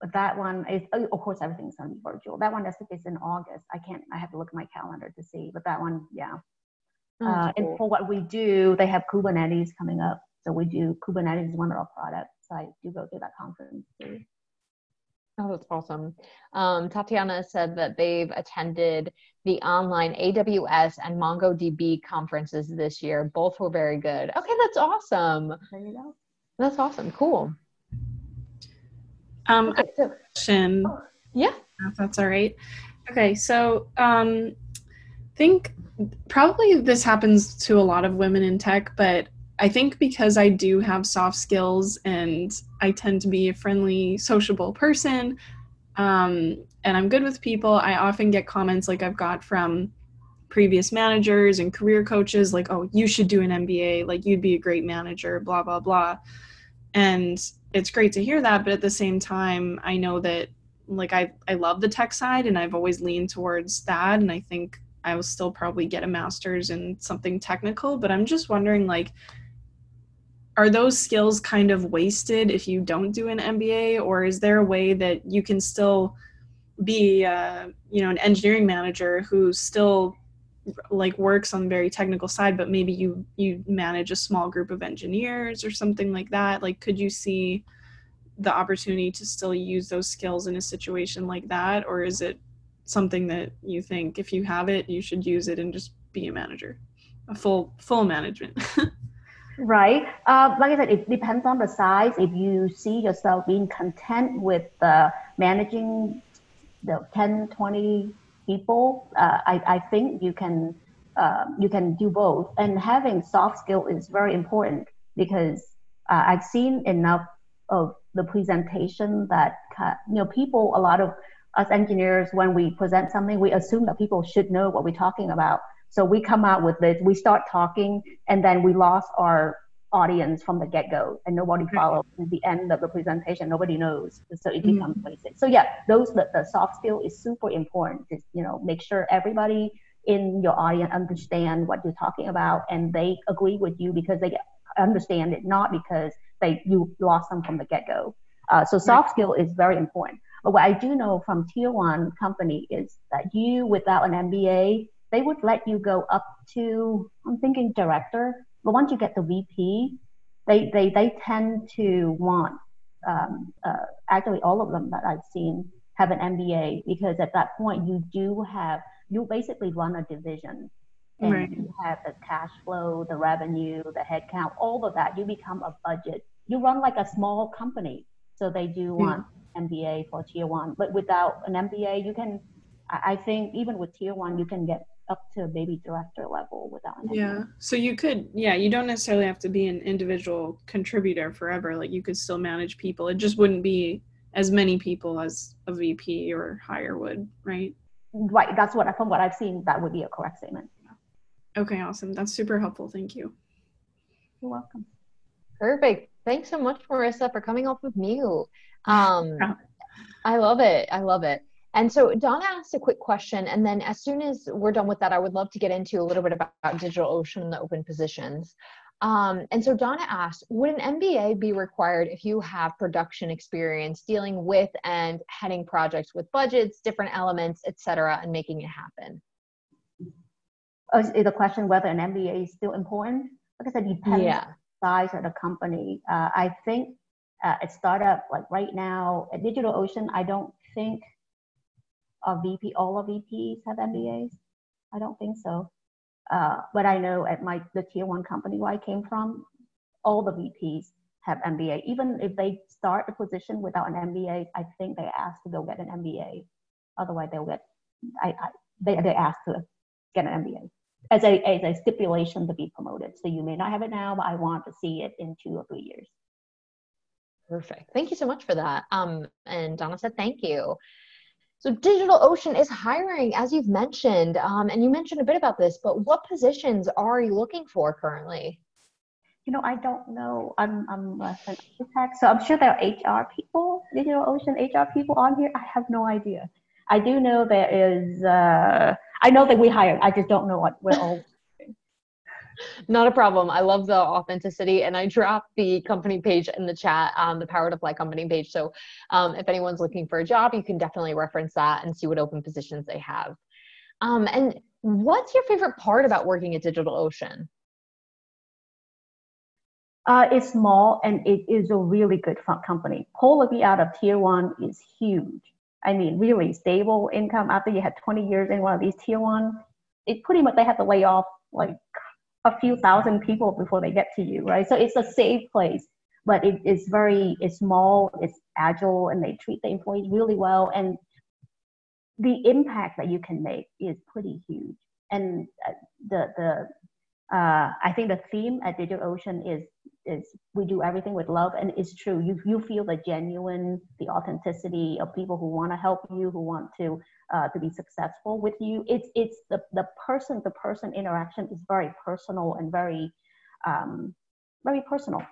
But that one is, oh, of course, everything's be virtual. That one, I think, is in August. I can't, I have to look at my calendar to see. But that one, yeah. Oh, uh, cool. And for what we do, they have Kubernetes coming up. So we do Kubernetes is one of our products. So I do go to that conference too. Oh, that's awesome. Um, Tatiana said that they've attended the online AWS and MongoDB conferences this year. Both were very good. Okay, that's awesome. There you go. That's awesome. Cool. Um, okay, so, question. Oh, yeah. If that's all right. Okay, so um, I think probably this happens to a lot of women in tech, but I think because I do have soft skills and I tend to be a friendly, sociable person, um, and I'm good with people, I often get comments like I've got from previous managers and career coaches like, oh, you should do an MBA, like you'd be a great manager, blah, blah, blah. And it's great to hear that, but at the same time, I know that like I, I love the tech side and I've always leaned towards that. And I think I will still probably get a master's in something technical, but I'm just wondering like, are those skills kind of wasted if you don't do an MBA, or is there a way that you can still be, uh, you know, an engineering manager who still like works on the very technical side, but maybe you you manage a small group of engineers or something like that? Like, could you see the opportunity to still use those skills in a situation like that, or is it something that you think if you have it, you should use it and just be a manager, a full full management? *laughs* Right. Uh, like I said, it depends on the size. If you see yourself being content with uh, managing the 10, 20 people, uh, I, I think you can uh, you can do both. And having soft skill is very important because uh, I've seen enough of the presentation that you know people. A lot of us engineers, when we present something, we assume that people should know what we're talking about so we come out with this, we start talking, and then we lost our audience from the get-go and nobody followed at the end of the presentation. Nobody knows so it becomes mm-hmm. basic so yeah those the, the soft skill is super important to you know make sure everybody in your audience understand what you're talking about and they agree with you because they understand it not because they you lost them from the get-go. Uh, so soft skill is very important. But what i do know from tier one company is that you without an mba they would let you go up to I'm thinking director, but once you get the VP, they they they tend to want um, uh, actually all of them that I've seen have an MBA because at that point you do have you basically run a division and right. you have the cash flow, the revenue, the headcount, all of that. You become a budget. You run like a small company, so they do hmm. want MBA for tier one. But without an MBA, you can. I think even with tier one, you can get up to maybe director level without an yeah. So you could yeah you don't necessarily have to be an individual contributor forever. Like you could still manage people. It just wouldn't be as many people as a vp or higher would right? Right. That's what from what i've seen that would be a correct statement. Okay awesome. That's super helpful. Thank you. You're welcome. Perfect. Thanks so much marissa for coming off with me um *laughs* i love it. I love it and so Donna asked a quick question, and then as soon as we're done with that, I would love to get into a little bit about, DigitalOcean and the open positions. Um, and so Donna asked, would an MBA be required if you have production experience dealing with and heading projects with budgets, different elements, et cetera, and making it happen? Oh, is the question whether an MBA is still important? Like I said, depends yeah. on the size of the company. Uh, I think uh, a startup like right now at DigitalOcean, I don't think of VP, all of VPs have MBAs? I don't think so. Uh, but I know at my the tier one company where I came from, all the VPs have MBA. Even if they start a position without an MBA, I think they ask to go get an MBA. Otherwise, they'll get I, I they they ask to get an MBA as a as a stipulation to be promoted. So you may not have it now, but I want to see it in two or three years. Perfect. Thank you so much for that. Um, and Donna said thank you. So DigitalOcean is hiring, as you've mentioned, um, and you mentioned a bit about this, but what positions are you looking for currently? You know, I don't know. I'm, I'm an architect, so I'm sure there are HR people, DigitalOcean HR people on here. I have no idea. I do know there is, uh, I know that we hire, I just don't know what we're all Not a problem. I love the authenticity, and I dropped the company page in the chat, um, the PowerToFly company page. So, um, if anyone's looking for a job, you can definitely reference that and see what open positions they have. Um, and what's your favorite part about working at DigitalOcean? Uh, it's small and it is a really good company. Pull me out of tier one is huge. I mean, really stable income after you had 20 years in one of these tier one. It pretty much they have to lay off like a few thousand people before they get to you, right? So it's a safe place, but it is very it's small, it's agile, and they treat the employees really well. And the impact that you can make is pretty huge. And uh, the the uh, I think the theme at DigitalOcean is is we do everything with love, and it's true. You you feel the genuine, the authenticity of people who want to help you, who want to uh, to be successful with you. It's it's the the person to person interaction is very personal and very um, very personal.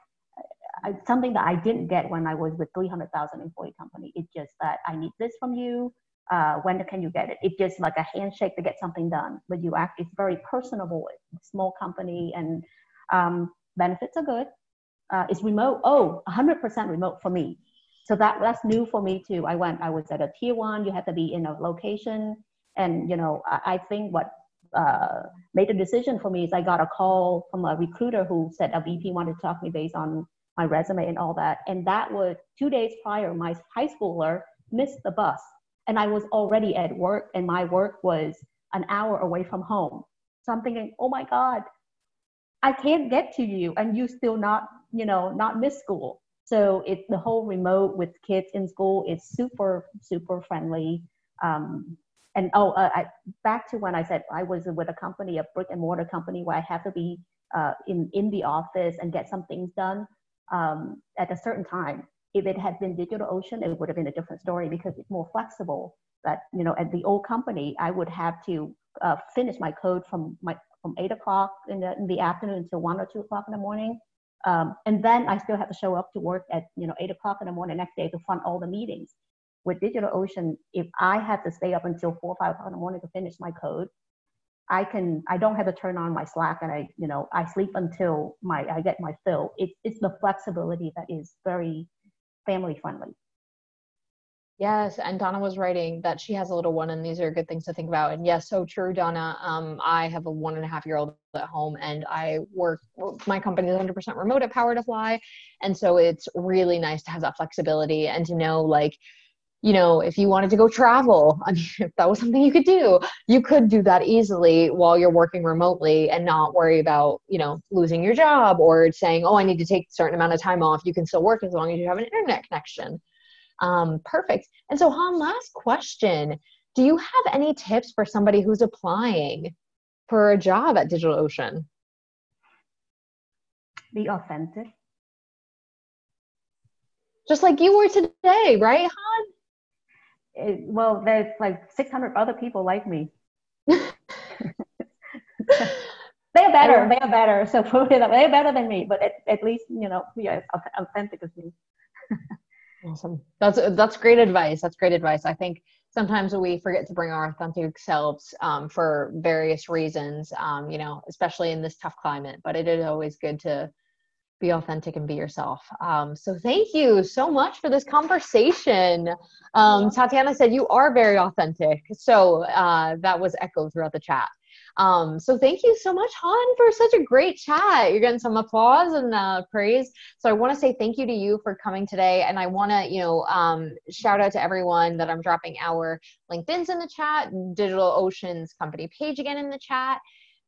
I, something that I didn't get when I was with 300,000 employee company. It's just that I need this from you uh, when can you get it? It's just like a handshake to get something done. But you act, it's very personable, it's small company, and um, benefits are good. Uh, it's remote. Oh, 100% remote for me. So that that's new for me too. I went. I was at a tier one. You have to be in a location, and you know, I, I think what uh, made the decision for me is I got a call from a recruiter who said a VP wanted to talk to me based on my resume and all that. And that was two days prior. My high schooler missed the bus and I was already at work and my work was an hour away from home. So I'm thinking, oh my God, I can't get to you and you still not, you know, not miss school. So it the whole remote with kids in school is super, super friendly. Um, and oh, uh, I, back to when I said I was with a company, a brick and mortar company, where I have to be uh, in in the office and get some things done um, at a certain time if it had been DigitalOcean, it would have been a different story because it's more flexible. But you know, at the old company, I would have to uh, finish my code from my from eight o'clock in the in the afternoon until one or two o'clock in the morning, um, and then I still have to show up to work at you know eight o'clock in the morning next day to fund all the meetings. With DigitalOcean, if I had to stay up until four or five o'clock in the morning to finish my code, I can I don't have to turn on my Slack and I you know I sleep until my I get my fill. It's it's the flexibility that is very family friendly. Yes, and Donna was writing that she has a little one, and these are good things to think about. And yes, so true, Donna. Um, I have a one and a half year old at home, and I work. My company is 100% remote at PowerToFly, and so it's really nice to have that flexibility and to know, like, you know, if you wanted to go travel, *laughs* I mean, if that was something you could do, you could do that easily while you're working remotely and not worry about, you know, losing your job or saying, oh, I need to take a certain amount of time off. You can still work as long as you have an internet connection. Um, perfect. And so, Han, last question Do you have any tips for somebody who's applying for a job at DigitalOcean? Be authentic. Just like you were today, right, Han? it, well, there's like 600 other people like me. *laughs* they're better. They're better. So *laughs* they're better than me, but at, at least you know, yeah, authentic as me. *laughs* awesome. That's that's great advice. That's great advice. I think sometimes we forget to bring our authentic selves um, for various reasons. Um, you know, especially in this tough climate. But it is always good to be authentic and be yourself. Um, so thank you so much for this conversation. Um, Tatiana said you are very authentic. So uh, that was echoed throughout the chat. Um, so thank you so much, Han, for such a great chat. You're getting some applause and uh, praise. So I want to say thank you to you for coming today, and I want to, you know, um, shout out to everyone that I'm dropping our LinkedIn's in the chat, DigitalOcean's company page again in the chat.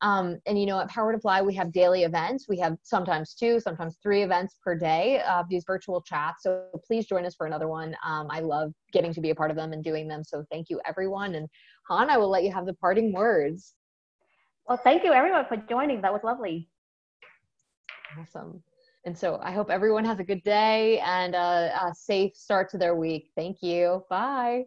Um, and you know, at PowerToFly, we have daily events. We have sometimes two, sometimes three events per day of these virtual chats. So please join us for another one. Um, I love getting to be a part of them and doing them. So thank you, everyone. And Han, I will let you have the parting words. Well, thank you, everyone, for joining. That was lovely. Awesome. And so I hope everyone has a good day and a, a safe start to their week. Thank you. Bye.